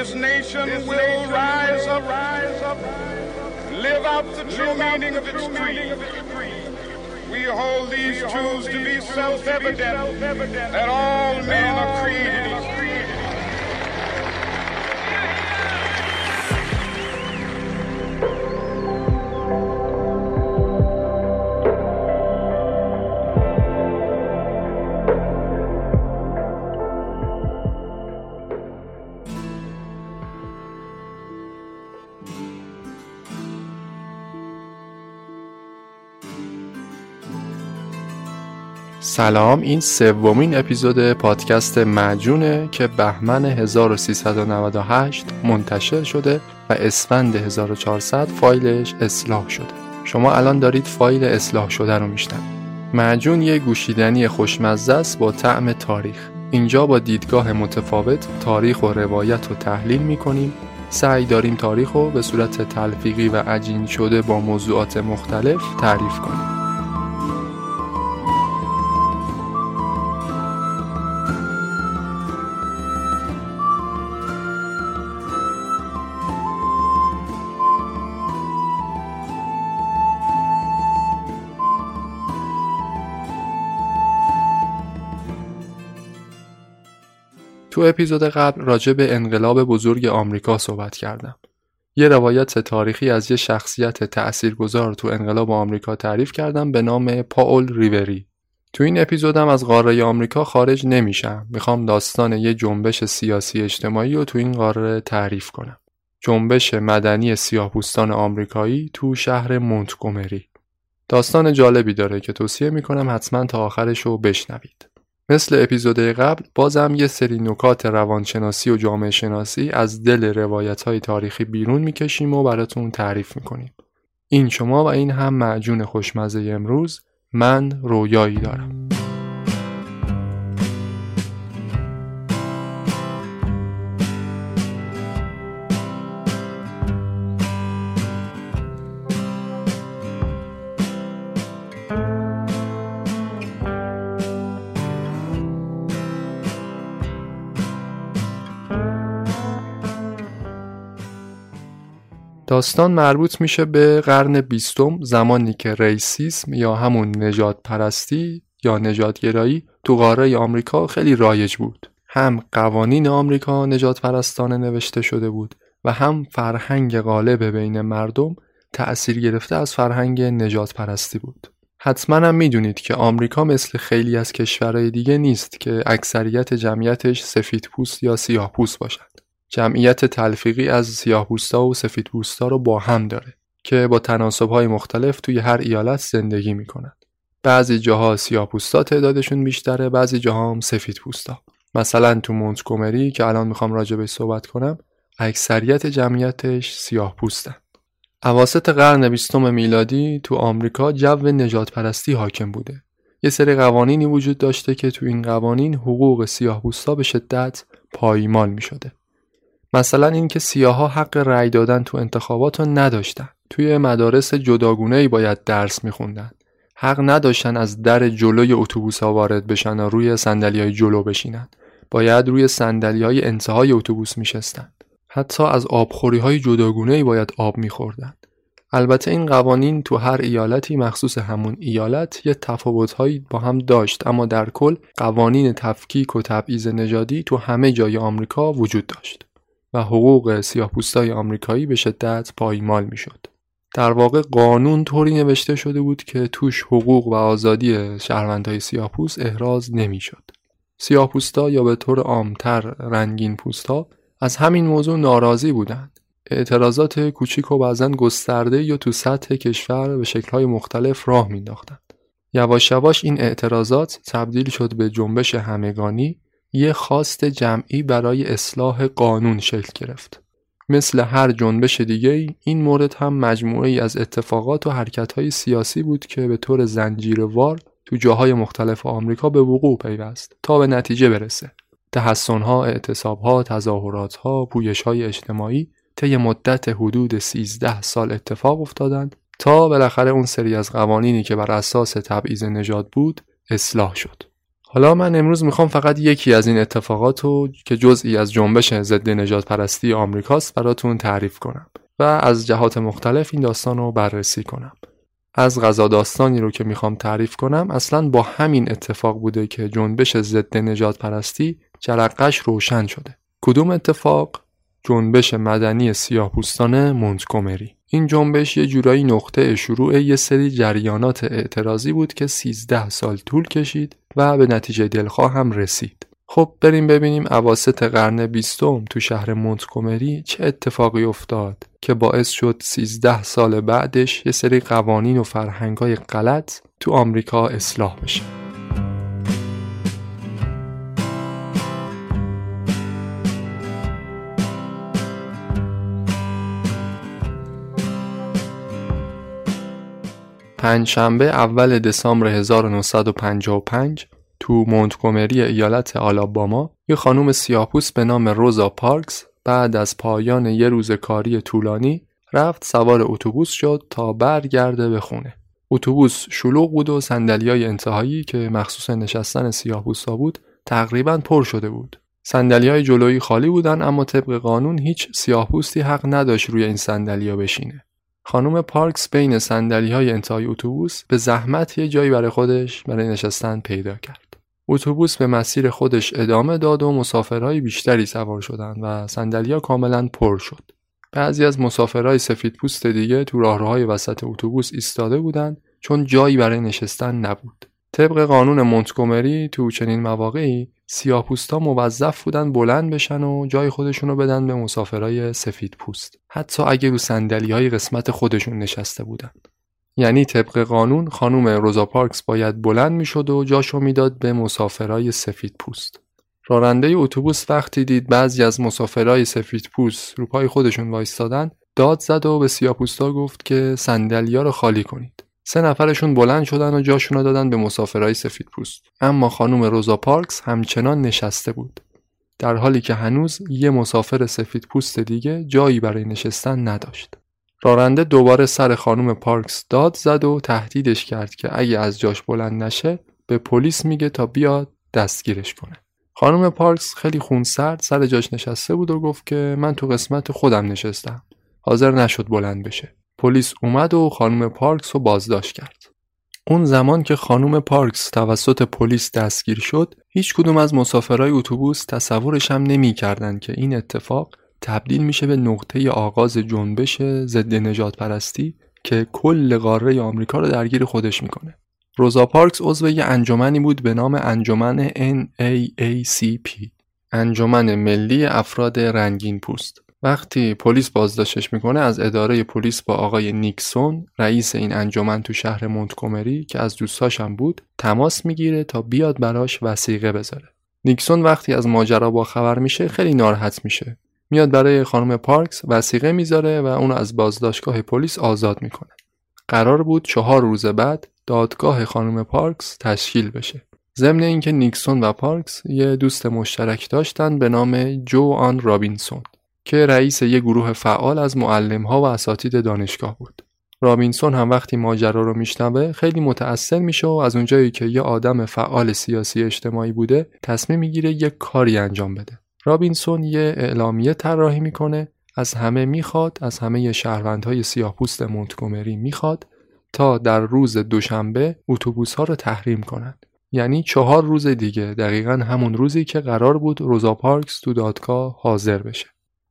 this nation this will nation rise up, rise up, live out the true meaning of its creed. We hold these truths to be self-evident that all men are created equal. سلام این سومین اپیزود پادکست مجونه که بهمن 1398 منتشر شده و اسفند 1400 فایلش اصلاح شده. شما الان دارید فایل اصلاح شده رو میشنوید. معجون یه گوشیدنی خوشمزه است با طعم تاریخ. اینجا با دیدگاه متفاوت تاریخ و روایت رو تحلیل می‌کنیم. سعی داریم تاریخ رو به صورت تلفیقی و عجین شده با موضوعات مختلف تعریف کنیم. تو اپیزود قبل راجع به انقلاب بزرگ آمریکا صحبت کردم. یه روایت تاریخی از یه شخصیت تأثیرگذار تو انقلاب آمریکا تعریف کردم به نام پاول ریوری. تو این اپیزودم از قاره آمریکا خارج نمیشم. می‌خوام داستان یه جنبش سیاسی اجتماعی رو تو این قاره تعریف کنم. جنبش مدنی سیاهپوستان آمریکایی تو شهر مونتگومری. داستان جالبی داره که توصیه می‌کنم حتما تا آخرش رو بشنوید. مثل اپیزود قبل بازم یه سری نکات روانشناسی و جامعه شناسی از دل روایت های تاریخی بیرون می‌کشیم و براتون تعریف می‌کنیم. این شما و این هم معجون خوشمزه امروز من رویایی دارم. داستان مربوط میشه به قرن بیستم زمانی که ریسیسم یا همون نجات پرستی یا نجاتگرایی تو قاره آمریکا خیلی رایج بود. هم قوانین آمریکا نجات پرستانه نوشته شده بود و هم فرهنگ غالب بین مردم تأثیر گرفته از فرهنگ نجات پرستی بود. حتما هم می‌دونید که آمریکا مثل خیلی از کشورهای دیگه نیست که اکثریت جمعیتش سفید پوست یا سیاه پوست باشد. جمعیت تلفیقی از سیاهپوستا و سفیدپوستا رو با هم داره که با تناسبهای مختلف توی هر ایالت زندگی می‌کنن. بعضی جاها سیاهپوستا تعدادشون بیشتره بعضی جاها هم سفیدپوستا. مثلا تو مونتگومری که الان می‌خوام راجع صحبت کنم اکثریت جمعیتش سیاه پوستن. اواسط قرن بیستم میلادی تو آمریکا جو نجات پرستی حاکم بوده. یه سری قوانینی وجود داشته که تو این قوانین حقوق سیاه به شدت پایمال می شده. مثلا اینکه سیاها حق رأی دادن تو انتخابات رو نداشتن. توی مدارس جداگونه ای باید درس میخوندن. حق نداشتن از در جلوی اتوبوس ها وارد بشن و روی صندلی های جلو بشینن. باید روی صندلی های انتهای اتوبوس میشستن. حتی از آبخوری های جداگونه ای باید آب میخوردن. البته این قوانین تو هر ایالتی مخصوص همون ایالت یه تفاوتهایی با هم داشت. اما در کل قوانین تفکیک و تبعیض نژادی تو همه جای آمریکا وجود داشت. و حقوق سیاهپوستای آمریکایی به شدت پایمال می‌شد. در واقع قانون طوری نوشته شده بود که توش حقوق و آزادی شهروندهای سیاهپوست احراز نمی‌شد. سیاهپوستا یا به طور عامتر رنگین پوستا از همین موضوع ناراضی بودند. اعتراضات کوچیک و بعضا گسترده یا تو سطح کشور به شکلهای مختلف راه مینداختند. یواش یواش این اعتراضات تبدیل شد به جنبش همگانی یه خواست جمعی برای اصلاح قانون شکل گرفت. مثل هر جنبش دیگه ای این مورد هم مجموعه ای از اتفاقات و حرکت های سیاسی بود که به طور زنجیروار تو جاهای مختلف آمریکا به وقوع پیوست تا به نتیجه برسه. تحسنها، اعتصابها، تظاهراتها، های اجتماعی طی مدت حدود 13 سال اتفاق افتادند تا بالاخره اون سری از قوانینی که بر اساس تبعیض نژاد بود اصلاح شد. حالا من امروز می‌خوام فقط یکی از این اتفاقات رو که جزئی از جنبش ضد نجات پرستی آمریکاست براتون تعریف کنم و از جهات مختلف این داستان رو بررسی کنم. از غذا داستانی رو که می‌خوام تعریف کنم اصلا با همین اتفاق بوده که جنبش ضد نجات پرستی جرقش روشن شده. کدوم اتفاق؟ جنبش مدنی سیاهپوستان مونتگومری. این جنبش یه جورایی نقطه شروع یه سری جریانات اعتراضی بود که 13 سال طول کشید و به نتیجه دلخواه هم رسید. خب بریم ببینیم عواست قرن بیستم تو شهر مونتگومری چه اتفاقی افتاد که باعث شد 13 سال بعدش یه سری قوانین و فرهنگای غلط تو آمریکا اصلاح بشه. پنجشنبه اول دسامبر 1955 تو مونتگومری ایالت آلاباما یه خانوم سیاپوس به نام روزا پارکس بعد از پایان یه روز کاری طولانی رفت سوار اتوبوس شد تا برگرده به خونه. اتوبوس شلوغ بود و های انتهایی که مخصوص نشستن سیاه‌پوستا بود تقریبا پر شده بود. های جلویی خالی بودن اما طبق قانون هیچ سیاه‌پوستی حق نداشت روی این صندلیا بشینه. خانم پارکس بین سندلی های انتهای اتوبوس به زحمت یه جایی برای خودش برای نشستن پیدا کرد. اتوبوس به مسیر خودش ادامه داد و مسافرهای بیشتری سوار شدند و ها کاملا پر شد. بعضی از مسافرهای سفید پوست دیگه تو راهروهای وسط اتوبوس ایستاده بودند چون جایی برای نشستن نبود. طبق قانون مونتگومری تو چنین مواقعی سیاه‌پوستا موظف بودن بلند بشن و جای خودشونو بدن به مسافرای سفید پوست. حتی اگه رو صندلی های قسمت خودشون نشسته بودن. یعنی طبق قانون خانم روزا پارکس باید بلند می‌شد و جاشو می‌داد به مسافرای سفید پوست. راننده اتوبوس وقتی دید بعضی از مسافرای سفید پوست رو پای خودشون وایستادن داد زد و به سیاپوستا گفت که صندلی‌ها رو خالی کنید. سه نفرشون بلند شدن و جاشون رو دادن به مسافرهای سفید پوست. اما خانم روزا پارکس همچنان نشسته بود. در حالی که هنوز یه مسافر سفید پوست دیگه جایی برای نشستن نداشت. راننده دوباره سر خانم پارکس داد زد و تهدیدش کرد که اگه از جاش بلند نشه به پلیس میگه تا بیاد دستگیرش کنه. خانم پارکس خیلی خونسرد سر جاش نشسته بود و گفت که من تو قسمت خودم نشستم. حاضر نشد بلند بشه. پلیس اومد و خانم پارکس رو بازداشت کرد. اون زمان که خانم پارکس توسط پلیس دستگیر شد، هیچ کدوم از مسافرهای اتوبوس تصورش هم نمی‌کردن که این اتفاق تبدیل میشه به نقطه آغاز جنبش ضد نجات پرستی که کل قاره آمریکا رو درگیر خودش می‌کنه. روزا پارکس عضو یه انجمنی بود به نام انجمن NAACP انجمن ملی افراد رنگین پوست وقتی پلیس بازداشتش می‌کنه از اداره پلیس با آقای نیکسون رئیس این انجمن تو شهر مونتگومری که از دوستاشم بود تماس می‌گیره تا بیاد براش وسیقه بذاره. نیکسون وقتی از ماجرا با خبر میشه خیلی ناراحت میشه. میاد برای خانم پارکس وثیقه می‌ذاره و اونو از بازداشتگاه پلیس آزاد می‌کنه. قرار بود چهار روز بعد دادگاه خانم پارکس تشکیل بشه. ضمن اینکه نیکسون و پارکس یه دوست مشترک داشتن به نام جو آن رابینسون. که رئیس یک گروه فعال از معلمها و اساتید دانشگاه بود. رابینسون هم وقتی ماجرا رو میشنوه خیلی متأثر میشه و از اونجایی که یه آدم فعال سیاسی اجتماعی بوده تصمیم می‌گیره یه کاری انجام بده. رابینسون یه اعلامیه طراحی می‌کنه از همه می‌خواد از همه شهروندهای سیاهپوست مونتگومری می‌خواد تا در روز دوشنبه اتوبوس ها رو تحریم کنند. یعنی چهار روز دیگه دقیقا همون روزی که قرار بود روزا پارکس تو دادگاه حاضر بشه.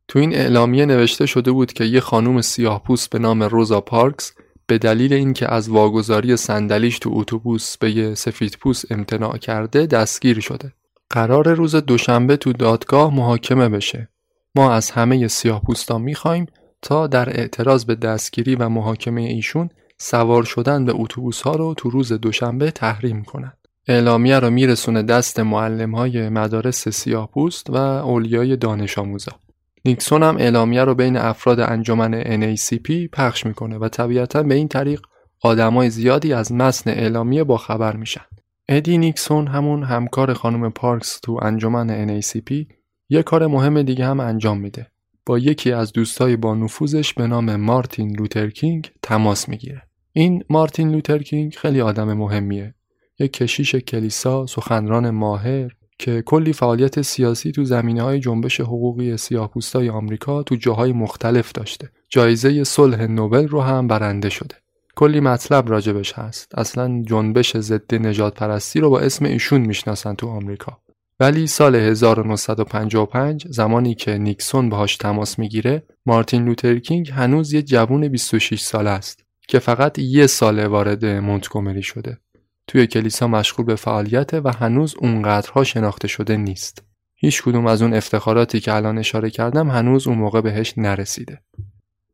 تو این اعلامیه نوشته شده بود که یه خانوم سیاه پوست به نام روزا پارکس به دلیل اینکه از واگذاری صندلیش تو اتوبوس به یه سفید پوست امتناع کرده دستگیر شده. قرار روز دوشنبه تو دادگاه محاکمه بشه. ما از همه سیاه پوستا می‌خوایم تا در اعتراض به دستگیری و محاکمه ایشون سوار شدن به اتوبوس ها رو تو روز دوشنبه تحریم کنند. اعلامیه رو میرسونه دست معلم های مدارس سیاه پوست و اولیای دانش آموزا. نیکسون هم اعلامیه رو بین افراد انجمن NACP پخش می‌کنه و طبیعتا به این طریق آدمای زیادی از متن اعلامیه با خبر میشن. ای دی نیکسون همون همکار خانم پارکس تو انجمن NACP یه کار مهم دیگه هم انجام میده. با یکی از دوستای با نفوذش به نام مارتین لوترکینگ تماس می‌گیره. این مارتین لوترکینگ خیلی آدم مهمیه. یک کشیش کلیسا، سخنران ماهر که کلی فعالیت سیاسی تو زمینه های جنبش حقوقی سیاهپوستای آمریکا تو جاهای مختلف داشته. جایزه صلح نوبل رو هم برنده شده. کلی مطلب راجبش هست. اصلا جنبش ضد نجات پرستی رو با اسم ایشون می‌شناسن تو آمریکا. ولی سال 1955 زمانی که نیکسون باهاش تماس می‌گیره مارتین لوترکینگ هنوز یه جوون 26 ساله است که فقط یه سال وارد مونتگومری شده توی کلیسا مشغول به فعالیت و هنوز اونقدرها شناخته شده نیست. هیچ کدوم از اون افتخاراتی که الان اشاره کردم هنوز اون موقع بهش نرسیده.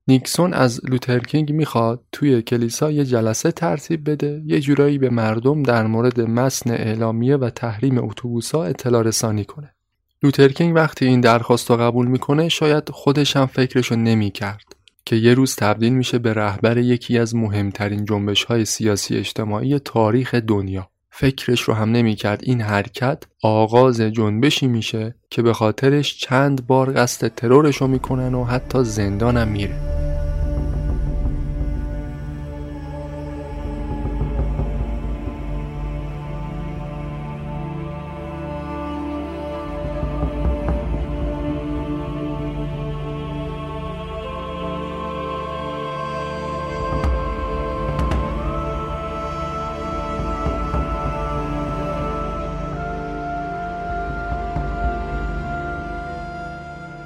نیکسون از لوترکینگ می‌خواد توی کلیسا یه جلسه ترتیب بده یه جورایی به مردم در مورد متن اعلامیه و تحریم اتوبوسا اطلاع رسانی کنه. لوترکینگ وقتی این درخواست رو قبول می‌کنه شاید خودش هم فکرشو نمی‌کرد. که یه روز تبدیل میشه به رهبر یکی از مهمترین جنبش های سیاسی اجتماعی تاریخ دنیا. فکرش رو هم نمی‌کرد این حرکت آغاز جنبشی میشه که به خاطرش چند بار قصد ترورش رو می‌کنن و حتی زندانم میره.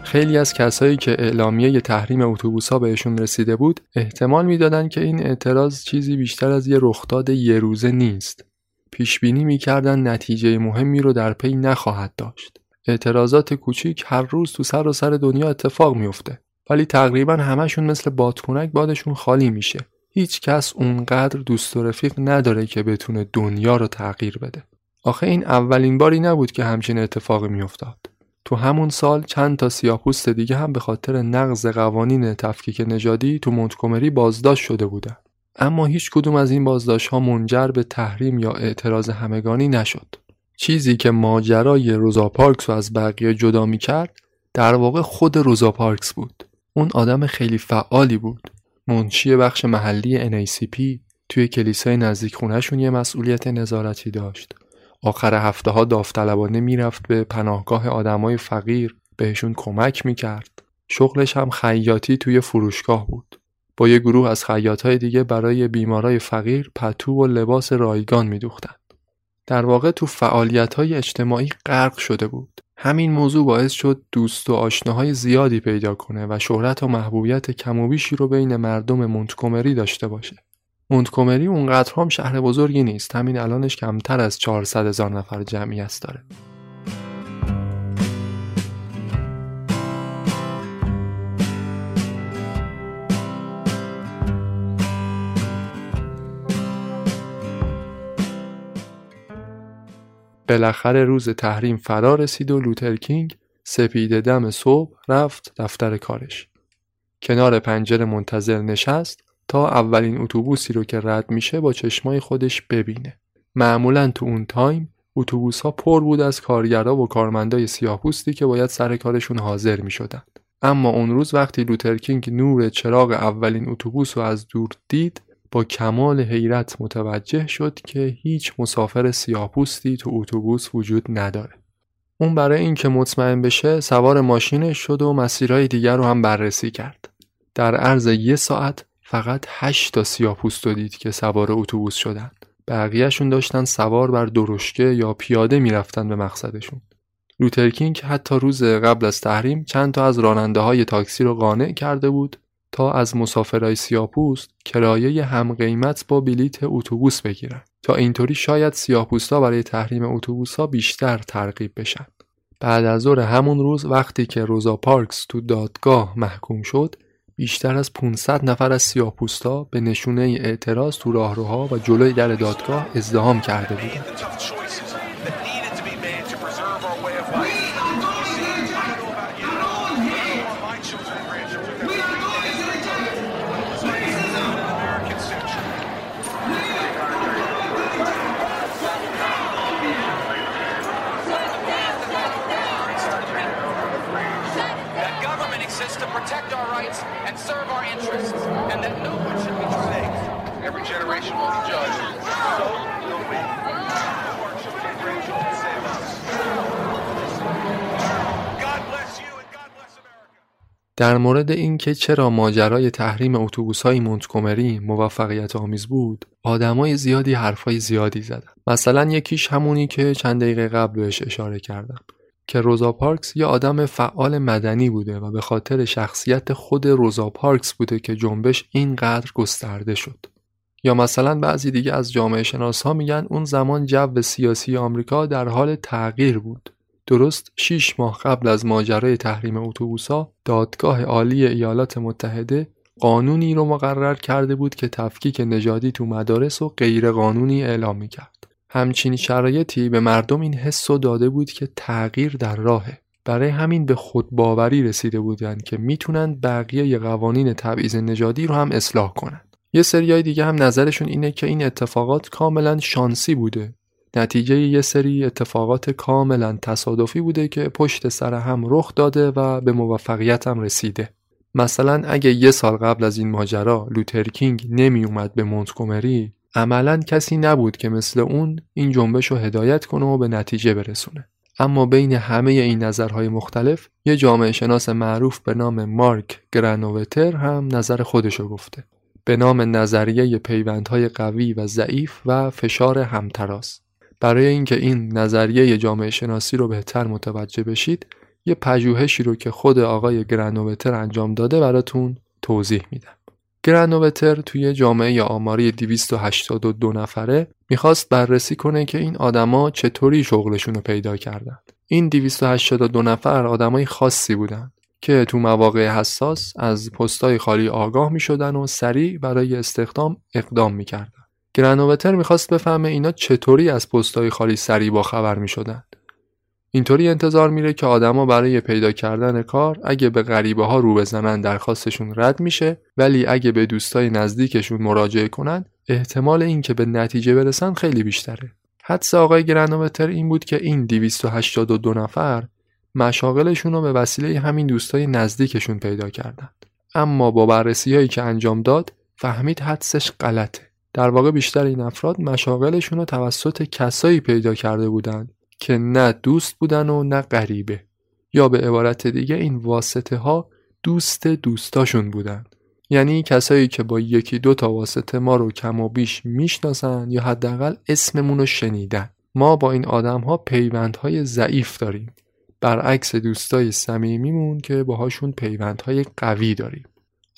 خیلی از کسایی که اعلامیه تحریم اتوبوس‌ها بهشون رسیده بود احتمال می‌دادن که این اعتراض چیزی بیشتر از یه رخداد یه روزه نیست. پیش بینی می‌کردن نتیجه مهمی رو در پی نخواهد داشت. اعتراضات کوچیک هر روز تو سر و سر دنیا اتفاق میفته ولی تقریبا همشون مثل بادکنک بادشون خالی میشه. هیچ کس اونقدر دوست و رفیق نداره که بتونه دنیا رو تغییر بده. آخه این اولین باری نبود که همچین اتفاقی میافتاد. تو همون سال چند تا سیاهپوست دیگه هم به خاطر نقض قوانین تفکیک نژادی تو مونتگومری بازداشت شده بودن. اما هیچ کدوم از این بازداشت ها منجر به تحریم یا اعتراض همگانی نشد. چیزی که ماجرای روزا پارکس رو از بقیه جدا می کرد در واقع خود روزا پارکس بود. اون آدم خیلی فعالی بود. منشی بخش محلی NACP توی کلیسای نزدیک خونهشون یه مسئولیت نظارتی داشت. آخر هفته ها داوطلبانه می‌رفت به پناهگاه آدمای فقیر بهشون کمک می‌کرد. شغلش هم خیاطی توی فروشگاه بود. با یه گروه از های دیگه برای بیمارای فقیر پتو و لباس رایگان میدوختند. در واقع تو فعالیت های اجتماعی غرق شده بود. همین موضوع باعث شد دوست و آشناهای زیادی پیدا کنه و شهرت و محبوبیت کم و بیشی رو بین مردم مونتکومری داشته باشه. مونتگومری اونقدر هم شهر بزرگی نیست. همین الانش کمتر از 400 هزار نفر جمعیت داره. بالاخره روز تحریم فرا رسید و لوترکینگ سپید دم صبح رفت دفتر کارش. کنار پنجره منتظر نشست تا اولین اتوبوسی رو که رد میشه با چشمای خودش ببینه معمولا تو اون time اتوبوس ها پر بود از کارگرا و کارمندای سیاهپوستی که باید سر کارشون حاضر می اما اون روز وقتی لوترکینگ نور چراغ اولین اتوبوس رو از دور دید با کمال حیرت متوجه شد که هیچ مسافر سیاهپوستی تو اتوبوس وجود نداره. اون برای اینکه مطمئن بشه سوار ماشینش شد و مسیرهای دیگر رو هم بررسی کرد. در عرض یه ساعت فقط هشت تا سیاهپوست دید که سوار اتوبوس شدن. بقیهشون داشتن سوار بر درشکه یا پیاده می‌رفتن به مقصدشون. لوترکینگ حتی روز قبل از تحریم چند تا از راننده های تاکسی رو قانع کرده بود تا از مسافرای سیاپوست کرایه هم قیمت با بلیت اتوبوس بگیرن. تا اینطوری شاید سیاپوستا برای تحریم اتوبوس ها بیشتر ترغیب بشن. بعد از ظهر همون روز وقتی که روزا پارکس تو دادگاه محکوم شد بیشتر از 500 نفر از سیاه‌پوستا به نشونه اعتراض تو راهروها و جلوی در دادگاه ازدهام کرده بودند. در مورد اینکه چرا ماجرای تحریم اتوبوس‌های مونتگومری موفقیت آمیز بود، آدمای زیادی حرفای زیادی زدن. مثلا یکیش همونی که چند دقیقه قبل بهش اشاره کردم که روزا پارکس یه آدم فعال مدنی بوده و به خاطر شخصیت خود روزا پارکس بوده که جنبش اینقدر گسترده شد. یا مثلا بعضی دیگه از جامعه شناس ها میگن اون زمان جو سیاسی آمریکا در حال تغییر بود درست 6 ماه قبل از ماجرای تحریم اتوبوسا دادگاه عالی ایالات متحده قانونی رو مقرر کرده بود که تفکیک نژادی تو مدارس و غیر قانونی اعلام می‌کرد. همچین شرایطی به مردم این حس داده بود که تغییر در راهه. برای همین به خود باوری رسیده بودند که می‌تونن بقیه قوانین تبعیض نژادی رو هم اصلاح کنن. یه سریای دیگه هم نظرشون اینه که این اتفاقات کاملا شانسی بوده نتیجه یه سری اتفاقات کاملا تصادفی بوده که پشت سر هم رخ داده و به موفقیت هم رسیده. مثلا اگه یه سال قبل از این ماجرا لوتر کینگ نمی اومد به مونتگومری عملا کسی نبود که مثل اون این جنبش رو هدایت کنه و به نتیجه برسونه. اما بین همه این نظرهای مختلف یه جامعه شناس معروف به نام مارک گرانووتر هم نظر خودشو گفته به نام نظریه پیوندهای قوی و ضعیف و فشار همتراز برای اینکه این نظریه جامعه شناسی رو بهتر متوجه بشید یه پژوهشی رو که خود آقای گرانووتر انجام داده براتون توضیح میدم. گرانووتر توی جامعه آماری 282 نفره می‌خواست بررسی کنه که این آدما چطوری شغلشون رو پیدا کردن. این 282 نفر آدمای خاصی بودن که تو مواقع حساس از پستای خالی آگاه می‌شدن و سریع برای استخدام اقدام می‌کردن. گرانووتر می‌خواست بفهمه اینا چطوری از پستای خالی سریع با خبر می‌شدن. اینطوری انتظار میره که آدما برای پیدا کردن کار اگه به غریبه ها رو بزنن درخواستشون رد میشه ولی اگه به دوستای نزدیکشون مراجعه کنن احتمال اینکه به نتیجه برسن خیلی بیشتره. حدس آقای گرانووتر این بود که این 282 نفر مشاغلشون رو به وسیله همین دوستای نزدیکشون پیدا کردند. اما با بررسی هایی که انجام داد فهمید حدسش غلطه. در واقع بیشتر این افراد مشاغلشون رو توسط کسایی پیدا کرده بودند که نه دوست بودن و نه غریبه. یا به عبارت دیگه این واسطه ها دوست دوستاشون بودن. یعنی کسایی که با یکی دو تا واسطه ما رو کم و بیش می‌شناسن یا حداقل اسممون رو شنیدن. ما با این آدم ها پیوندهای ضعیف داریم. برعکس دوستای صمیمیمون که باهاشون پیوندهای قوی داریم.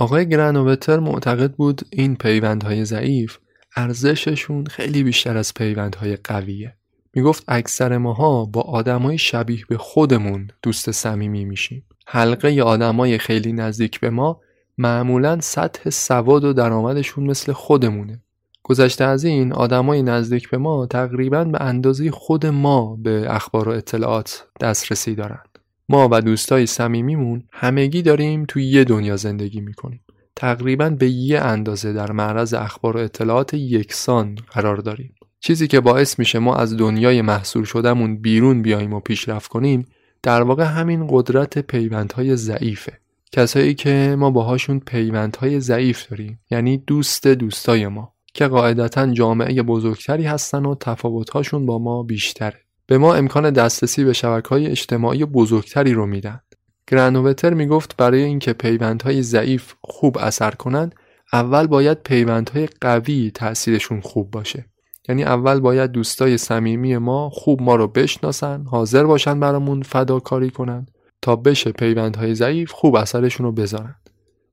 آقای گرانووتر معتقد بود این پیوندهای ضعیف ارزششون خیلی بیشتر از پیوندهای قویه. می‌گفت اکثر ماها با آدمای شبیه به خودمون دوست صمیمی میشیم. حلقه آدمای خیلی نزدیک به ما معمولا سطح سواد و درآمدشون مثل خودمونه. گذشته از این آدمای نزدیک به ما تقریبا به اندازه خود ما به اخبار و اطلاعات دسترسی دارن. ما و دوستای صمیمیمون همگی داریم توی یه دنیا زندگی می‌کنیم. تقریبا به یه اندازه در معرض اخبار و اطلاعات یکسان قرار داریم. چیزی که باعث میشه ما از دنیای محصول شدهمون بیرون بیاییم و پیشرفت کنیم در واقع همین قدرت پیوندهای ضعیفه. کسایی که ما باهاشون پیوندهای ضعیف داریم یعنی دوست دوستای ما که قاعدتا جامعه بزرگتری هستن و تفاوتهاشون با ما بیشتره. به ما امکان دسترسی به شبکه های اجتماعی بزرگتری رو میدن. گرانووتر می‌گفت برای اینکه پیوندهای ضعیف خوب اثر کنند اول باید پیوندهای قوی تاثیرشون خوب باشه. یعنی اول باید دوستای صمیمی ما خوب ما رو بشناسن، حاضر باشن برامون فداکاری کنن تا بشه پیوندهای ضعیف خوب اثرشون رو بذارن.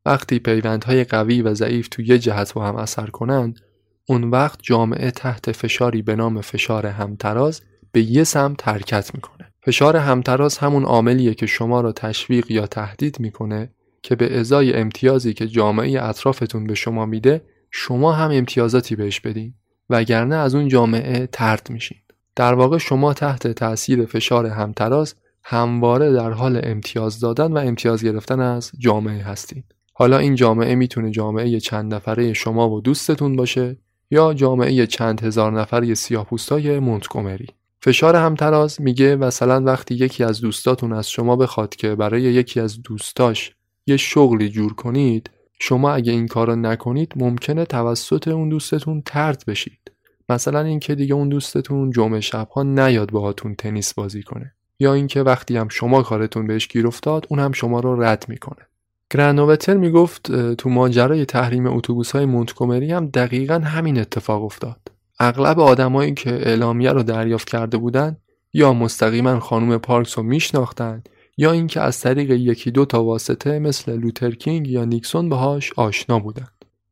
وقتی پیوندهای قوی و ضعیف تو یه جهت با هم اثر کنند، اون وقت جامعه تحت فشاری به نام فشار همتراز به یه سمت حرکت می‌کنه. فشار همتراز همون عاملیه که شما را تشویق یا تهدید می‌کنه که به ازای امتیازی که جامعه اطرافتون به شما میده شما هم امتیازاتی بهش بدین. وگرنه از اون جامعه ترد میشین. در واقع شما تحت تاثیر فشار همتراز همواره در حال امتیاز دادن و امتیاز گرفتن از جامعه هستید حالا این جامعه می‌تونه جامعه چند نفره شما و دوستتون باشه یا جامعه چند هزار نفره سیاه‌پوستای مونتگومری. فشار همتراز میگه مثلا وقتی یکی از دوستاتون از شما بخواد که برای یکی از دوستاش یه شغلی جور کنید شما اگه این کارو نکنید ممکنه توسط اون دوستتون ترد بشید. مثلا اینکه دیگه اون دوستتون جمعه شبها نیاد باهاتون تنیس بازی کنه. یا اینکه وقتی هم شما کارتون بهش گیر افتاد اون هم شما رو رد می‌کنه. گرانووتر می‌گفت تو ماجرای تحریم اتوبوس های مونتگومری هم دقیقا همین اتفاق افتاد. اغلب آدمایی که اعلامیه رو دریافت کرده بودن یا مستقیما خانم پارکس رو میشناختن یا اینکه از طریق یکی دو تا واسطه مثل لوترکینگ یا نیکسون باهاش آشنا بودن.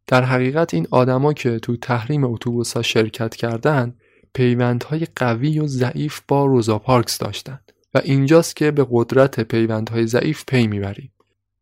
در حقیقت این آدما که تو تحریم اتوبوس ها شرکت کردن پیوندهای قوی و ضعیف با روزا پارکس داشتند و اینجاست که به قدرت پیوندهای ضعیف پی می‌بریم.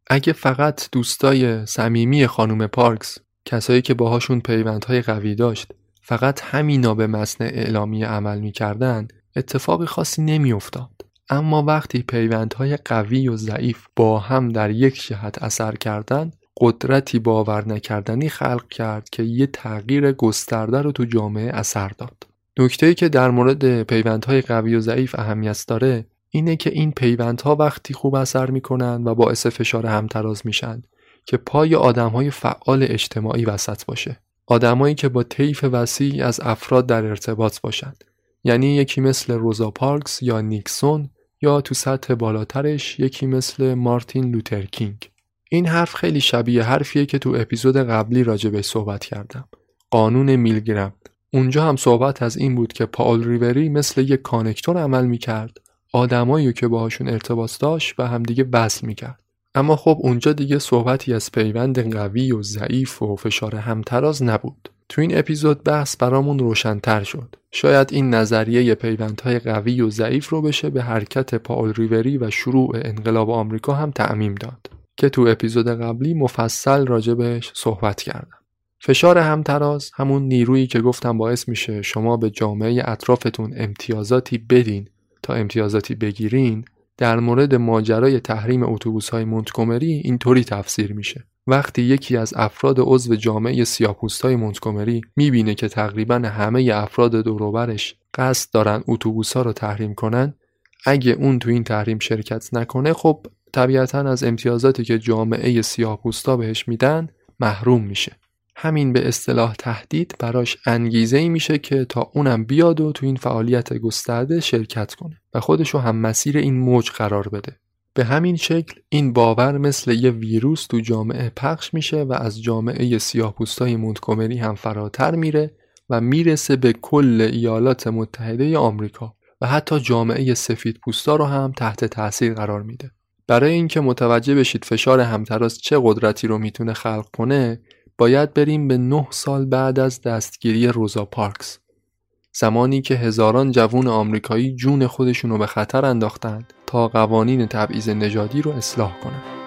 اگه فقط دوستای صمیمی خانم پارکس کسایی که باهاشون پیوندهای قوی داشت فقط همینا به مصنع اعلامی عمل می‌کردن اتفاقی خاصی نمیافتاد. اما وقتی پیوندهای قوی و ضعیف با هم در یک جهت اثر کردند قدرتی باور نکردنی خلق کرد که یه تغییر گسترده رو تو جامعه اثر داد. نکته که در مورد پیوندهای قوی و ضعیف اهمیت داره اینه که این پیوندها وقتی خوب اثر می‌کنن و باعث فشار همتراز میشن که پای آدمهای فعال اجتماعی وسط باشه. آدمایی که با طیف وسیع از افراد در ارتباط باشند. یعنی یکی مثل روزا پارکس یا نیکسون یا تو سطح بالاترش یکی مثل مارتین لوترکینگ این حرف خیلی شبیه حرفیه که تو اپیزود قبلی راجع بهش صحبت کردم. قانون میلگرم اونجا هم صحبت از این بود که پاول ریوری مثل یک connector عمل می‌کرد. آدمایی که باهاشون ارتباط داشت و همدیگه وصل می‌کرد. اما خب اونجا دیگه صحبتی از پیوند قوی و ضعیف و فشار همتراز نبود. تو این اپیزود بحث برامون روشنتر شد. شاید این نظریه پیوندهای قوی و ضعیف رو بشه به حرکت پاول ریوری و شروع انقلاب آمریکا هم تعمیم داد که تو اپیزود قبلی مفصل راجبش صحبت کردم. فشار همتراز همون نیرویی که گفتم باعث میشه شما به جامعه اطرافتون امتیازاتی بدین تا امتیازاتی بگیرین در مورد ماجرای تحریم اتوبوس های مونتگومری اینطوری تفسیر میشه. وقتی یکی از افراد عضو جامعه سیاپوست های مونتگومری می‌بینه که تقریبا همه افراد دوروبرش قصد دارن اتوبوس ها رو تحریم کنن اگه اون تو این تحریم شرکت نکنه خب طبیعتا از امتیازاتی که جامعه سیاه‌پوستا بهش میدن محروم میشه. همین به اصطلاح تهدید براش انگیزه ای میشه که تا اونم بیاد و تو این فعالیت گسترده شرکت کنه و خودشو هم مسیر این موج قرار بده. به همین شکل این باور مثل یه ویروس تو جامعه پخش میشه و از جامعه سیاه‌پوستای مونتگومری هم فراتر میره و می‌رسه به کل ایالات متحده آمریکا و حتی جامعه سفید پوستا رو هم تحت تاثیر قرار میده. برای اینکه متوجه بشید فشار همتراز چه قدرتی رو می‌تونه خلق کنه باید بریم به نه سال بعد از دستگیری روزا پارکس. زمانی که هزاران جوون آمریکایی جون خودشون رو به خطر انداختند تا قوانین تبعیض نژادی رو اصلاح کنند.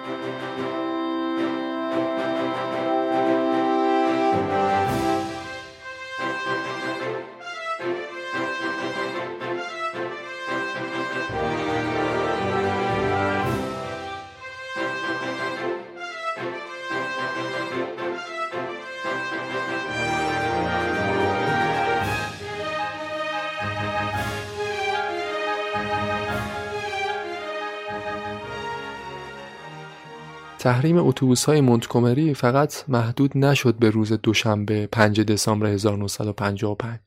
تحریم اتوبوس های مونتگومری فقط محدود نشد به روز دوشنبه 5 دسامبر 1955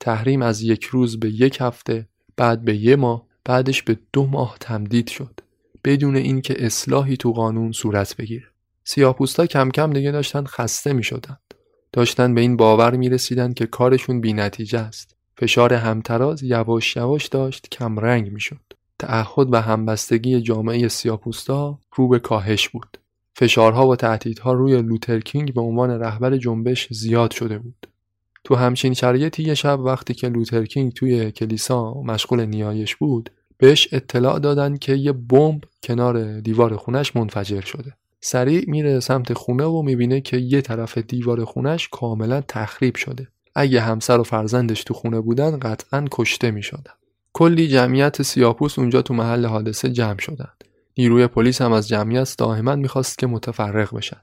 تحریم از یک روز به یک هفته بعد به یک ماه بعدش به دو ماه تمدید شد. بدون اینکه اصلاحی تو قانون صورت بگیره. سیاه‌پوستا کم کم دیگه داشتن خسته می شدن. داشتن به این باور می رسیدن که کارشون بی نتیجه است. فشار همتراز یواش یواش داشت کم رنگ می شد تعهد و همبستگی جامعه سیاپوستا رو به کاهش بود. فشارها و تهدیدها روی لوترکینگ به عنوان رهبر جنبش زیاد شده بود. تو همچین شرایطی یه شب وقتی که لوترکینگ توی کلیسا مشغول نیایش بود بهش اطلاع دادن که یه بمب کنار دیوار خونش منفجر شده. سریع میره سمت خونه و می‌بینه که یه طرف دیوار خونش کاملا تخریب شده اگه همسر و فرزندش تو خونه بودن قطعا کشته می‌شدن کلی جمعیت سیاپوس اونجا تو محل حادثه جمع شدن نیروی پلیس هم از جمعیت دائما می‌خواست که متفرق بشن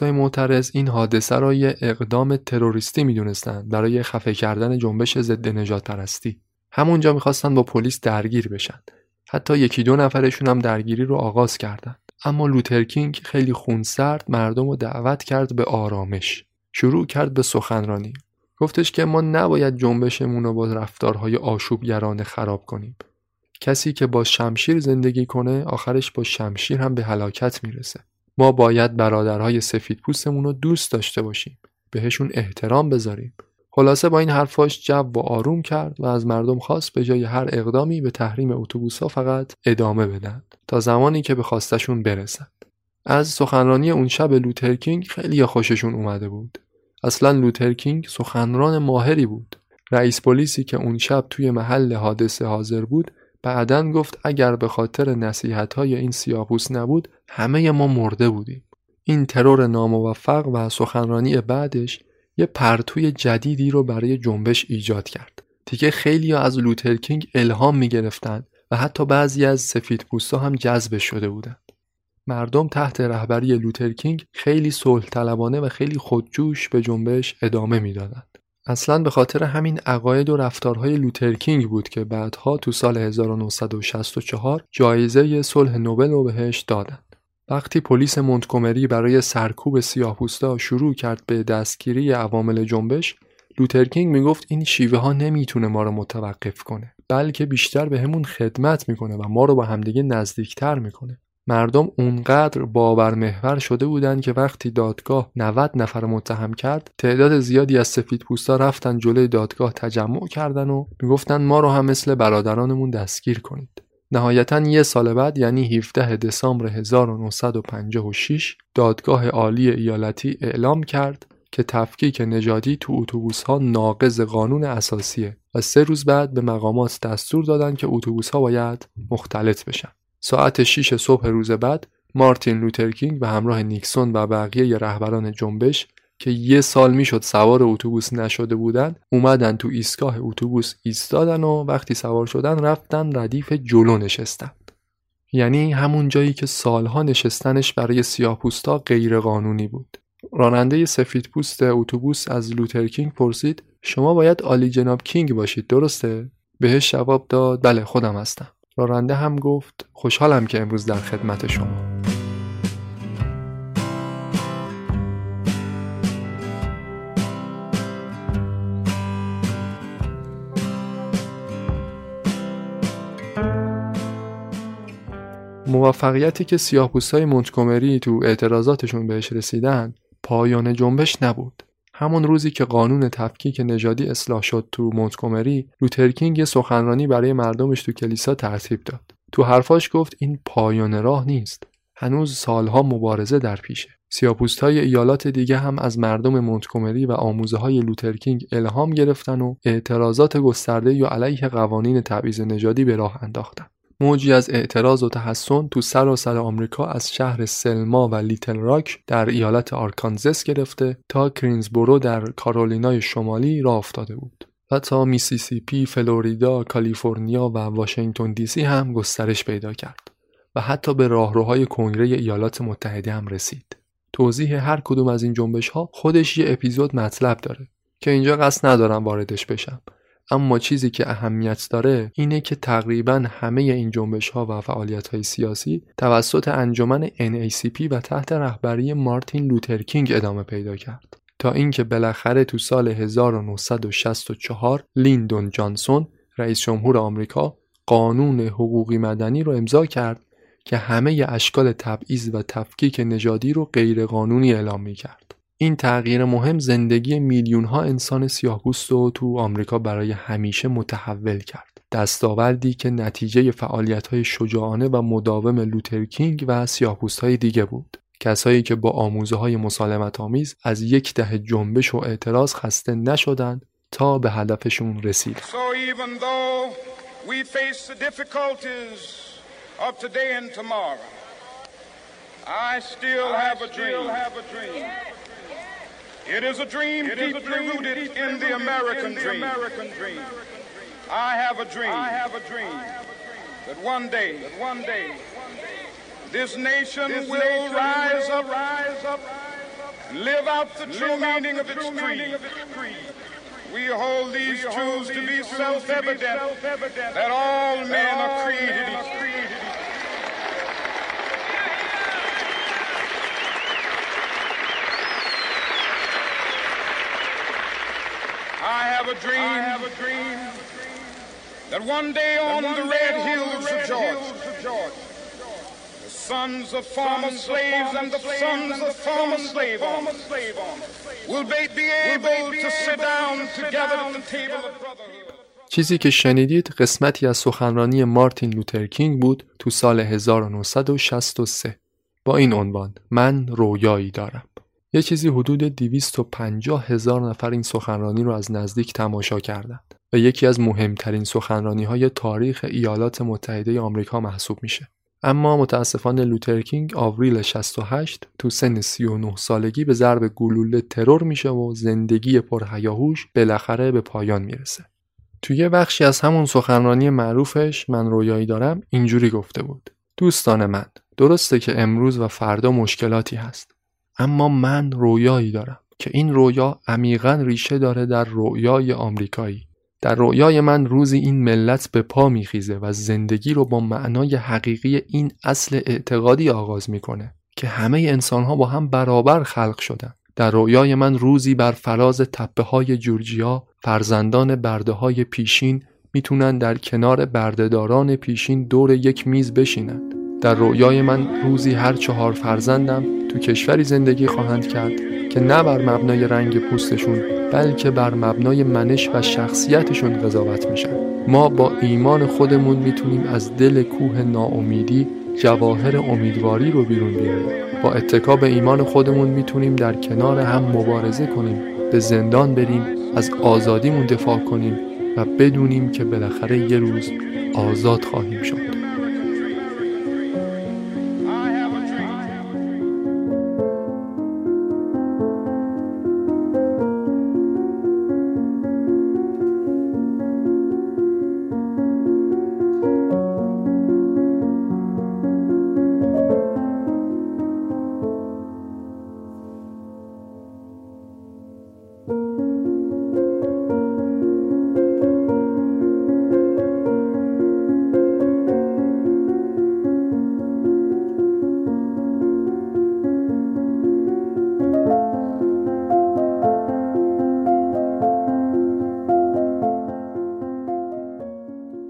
های معترض این حادثه را یه اقدام تروریستی می‌دونستند. برای خفه کردن جنبش ضد نجات پرستی. همونجا می‌خواستن با پلیس درگیر بشن. حتی یکی دو نفرشون هم درگیری رو آغاز کردند. اما لوترکینگ خیلی خونسرد مردم رو دعوت کرد به آرامش. شروع کرد به سخنرانی. گفتش که ما نباید جنبشمون رو با رفتارهای آشوبگرانه خراب کنیم. کسی که با شمشیر زندگی کنه آخرش با شمشیر هم به هلاکت می‌رسه. ما باید برادرهای سفید پوستمون رو دوست داشته باشیم. بهشون احترام بذاریم. خلاصه با این حرفاش جو و آروم کرد و از مردم خواست به جای هر اقدامی به تحریم اتوبوسها فقط ادامه بدن تا زمانی که به خواستشون برسن از سخنرانی اون شب لوترکینگ خیلی خوششون اومده بود. اصلا لوترکینگ سخنران ماهری بود. رئیس پلیسی که اون شب توی محل حادثه حاضر بود بعدا گفت اگر به خاطر نصیحت های این سیاپوس نبود همه ما مرده بودیم این ترور ناموفق و سخنرانی بعدش یه پرتوی جدیدی رو برای جنبش ایجاد کرد دیگه خیلیا از لوترکینگ الهام می گرفتن و حتی بعضی از سفید پوستا هم جذب شده بودند. مردم تحت رهبری لوترکینگ خیلی صلح طلبانه و خیلی خودجوش به جنبش ادامه می‌دادند. اصلا به خاطر همین عقاید و رفتارهای لوترکینگ بود که بعدها تو سال 1964 جایزه صلح نوبل رو بهش دادند. وقتی پلیس مونتگومری برای سرکوب سیاهپوستا شروع کرد به دستگیری عوامل جنبش لوترکینگ می‌گفت این شیوه ها نمی‌تونه ما رو متوقف کنه بلکه بیشتر بهمون خدمت می‌کنه و ما رو با همدیگه نزدیکتر می‌کنه مردم اونقدر باور محور شده بودند که وقتی دادگاه 90 نفر متهم کرد تعداد زیادی از سفید پوستا رفتن جلوی دادگاه تجمع کردن و می‌گفتن ما رو هم مثل برادرانمون دستگیر کنید نهایتا یه سال بعد یعنی 17 دسامبر 1956 دادگاه عالی ایالتی اعلام کرد که تفکیک نژادی تو اتوبوس ها ناقض قانون اساسیه و سه روز بعد به مقامات دستور دادن که اتوبوس ها باید مختلط بشن. ساعت 6 صبح روز بعد مارتین لوترکینگ به همراه نیکسون و بقیه رهبران جنبش که یه سال می‌شد سوار اتوبوس نشده بودن اومدن تو ایستگاه اتوبوس ایستادن و وقتی سوار شدن رفتن ردیف جلو نشستن یعنی همون جایی که سالها نشستنش برای سیاهپوستا غیر قانونی بود. راننده سفید پوست اتوبوس از لوترکینگ پرسید شما باید عالی‌جناب کینگ باشید درسته؟ بهش جواب داد بله خودم هستم. راننده هم گفت خوشحالم که امروز در خدمت شما. موفقیتی که سیاهپوستای مونتگومری تو اعتراضاتشون بهش رسیدن پایان جنبش نبود. همون روزی که قانون تفکیک نژادی اصلاح شد تو مونتگومری لوترکینگ یه سخنرانی برای مردمش تو کلیسا ترتیب داد. تو حرفاش گفت این پایان راه نیست. هنوز سالها مبارزه در پیشه. سیاپوست های ایالات دیگه هم از مردم مونتگومری و آموزه های لوترکینگ الهام گرفتن و اعتراضات گسترده‌ای علیه قوانین تبعیض نژادی به راه انداختن. موجی از اعتراض و تحسن تو سراسر آمریکا از شهر سلما و لیتل راک در ایالت آرکانزس گرفته تا گرینزبورو در کارولینای شمالی راه افتاده بود و تا میسیسیپی، فلوریدا، کالیفرنیا و واشنگتن دی سی هم گسترش پیدا کرد و حتی به راهروهای کنگره ایالات متحده هم رسید. توضیح هر کدوم از این جنبش ها خودش یه اپیزود مطلب داره که اینجا قصد ندارم واردش بشم اما چیزی که اهمیت داره اینه که تقریبا همه این جنبش ها و فعالیت های سیاسی توسط انجمن NACP و تحت رهبری مارتین لوترکینگ ادامه پیدا کرد تا اینکه بالاخره تو سال 1964 لیندون جانسون رئیس جمهور آمریکا قانون حقوقی مدنی رو امضا کرد که همه اشکال تبعیض و تفکیک نژادی رو غیرقانونی اعلام می کرد. این تغییر مهم زندگی میلیون ها انسان سیاهپوست رو تو آمریکا برای همیشه متحول کرد. دستاوردی که نتیجه فعالیت های شجاعانه و مداوم لوترکینگ و سیاهپوست های دیگه بود. کسایی که با آموزه های مسالمت آمیز از یک دهه جنبش و اعتراض خسته نشدند تا به هدفشون رسید. I still have a dream. It is a dream deeply rooted in the American dream. I have a dream. I have a dream that one day, that one day, this nation this will nation rise will up, rise up, and live out the true meaning of its creed. We hold these we truths to be self-evident that all men are created equal. Dream. I have a dream that one day on the red hills of Georgia, the sons of former slaves and the sons of former slave owners will be able to sit down together at the table of brotherhood. چیزی که شنیدید قسمتی از سخنرانی مارتین لوترکینگ بود تو سال 1963 با این عنوان من رویایی دارم یه چیزی حدود 250 هزار نفر این سخنرانی رو از نزدیک تماشا کردند و یکی از مهمترین سخنرانی های تاریخ ایالات متحده آمریکا محسوب میشه. اما متاسفانه لوترکینگ آوریل 68 تو سن 39 سالگی به ضرب گلوله ترور میشه و زندگی پرهیاهوش بالاخره به پایان می‌رسه. توی یه بخشی از همون سخنرانی معروفش من رویایی دارم اینجوری گفته بود. دوستان من درسته که امروز و فردا مشکلاتی هست اما من رویایی دارم که این رویا عمیقا ریشه داره در رویای آمریکایی. در رویای من روزی این ملت به پا میخیزه و زندگی رو با معنای حقیقی این اصل اعتقادی آغاز می‌کنه که همه انسان ها با هم برابر خلق شدن. در رویای من روزی بر فراز تپه های جورجیا فرزندان برده های پیشین می‌تونن در کنار بردهداران پیشین دور یک میز بشینند در رویای من روزی هر چهار فرزندم تو کشوری زندگی خواهند کرد که نه بر مبنای رنگ پوستشون بلکه بر مبنای منش و شخصیتشون قضاوت میشن. ما با ایمان خودمون می‌تونیم از دل کوه ناامیدی جواهر امیدواری رو بیرون بیاریم. با اتکا به ایمان خودمون می‌تونیم در کنار هم مبارزه کنیم به زندان بریم از آزادیمون دفاع کنیم و بدونیم که بالاخره یه روز آزاد خواهیم شد.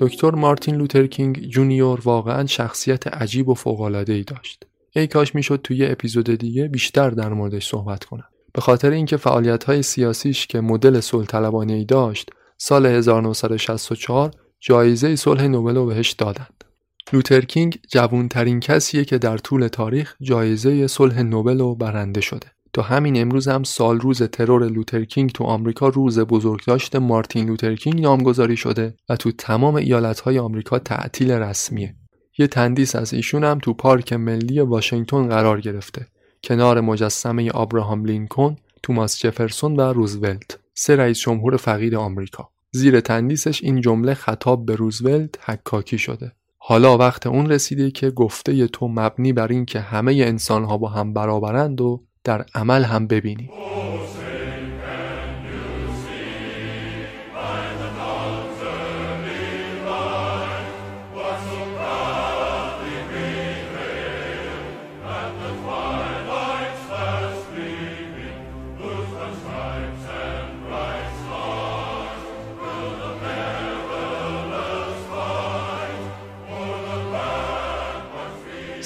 دکتر مارتین لوترکینگ جونیور واقعا شخصیت عجیب و فوقالعاده ای داشت. ای کاش می‌شد توی اپیزود دیگه بیشتر در موردش صحبت کنم. به خاطر اینکه فعالیت های سیاسیش که مدل صلح ای داشت، سال 1964 جایزه صلح نوبل رو بهش دادند. لوترکینگ جوانترین کسیه که در طول تاریخ جایزه صلح نوبل رو برنده شده. تا همین امروز هم سال روز ترور لوترکینگ تو آمریکا روز بزرگداشت مارتین لوترکینگ نامگذاری شده و تو تمام ایالتهای آمریکا تعطیل رسمیه. یه تندیس از ایشون هم تو پارک ملی واشنگتن قرار گرفته. کنار مجسمه آبراهام لینکن، توماس جفرسون و روزولت، سه رئیس جمهور فقید آمریکا. زیر تندیسش این جمله خطاب به روزولت حکاکی شده. حالا وقت اون رسیده که گفته تو مبنی بر این که همه انسان ها با هم برابرند و در عمل هم ببینیم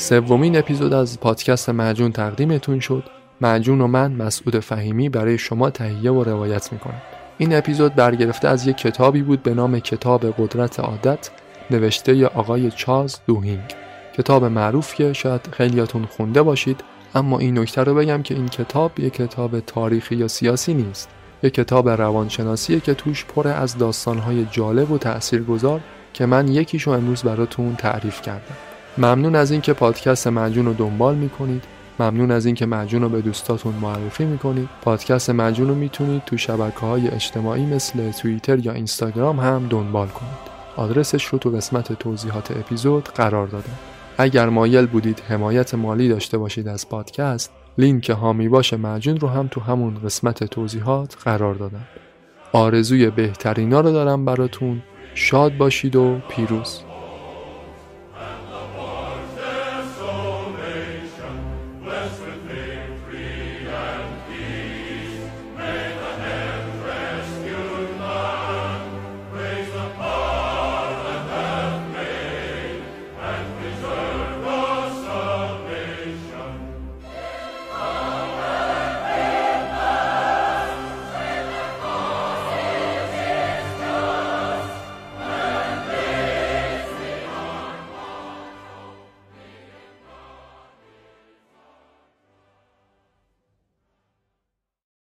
سومین اپیزود از پادکست معجون تقدیمتون شد. معجون و من مسعود فهیمی برای شما تهیه و روایت می‌کنم. این اپیزود برگرفته از یک کتابی بود به نام کتاب قدرت عادت نوشته ی آقای چارلز دوهینگ. کتاب معروف که شاید خیلیاتون خونده باشید اما این نکته رو بگم که این کتاب یک کتاب تاریخی یا سیاسی نیست. یک کتاب روانشناسیه که توش پر از داستانهای جالب و تاثیرگذار که من یکیشو امروز براتون تعریف کردم. ممنون از اینکه پادکست معجون رو دنبال می‌کنید. ممنون از اینکه مجون رو به دوستاتون معرفی می‌کنید. پادکست مجون رو می‌تونید تو شبکه های اجتماعی مثل توییتر یا اینستاگرام هم دنبال کنید. آدرسش رو تو قسمت توضیحات اپیزود قرار دادم. اگر مایل بودید حمایت مالی داشته باشید از پادکست لینک هامی باش مجون رو هم تو همون قسمت توضیحات قرار دادم. آرزوی بهترینا رو دارم براتون. شاد باشید و پیروز.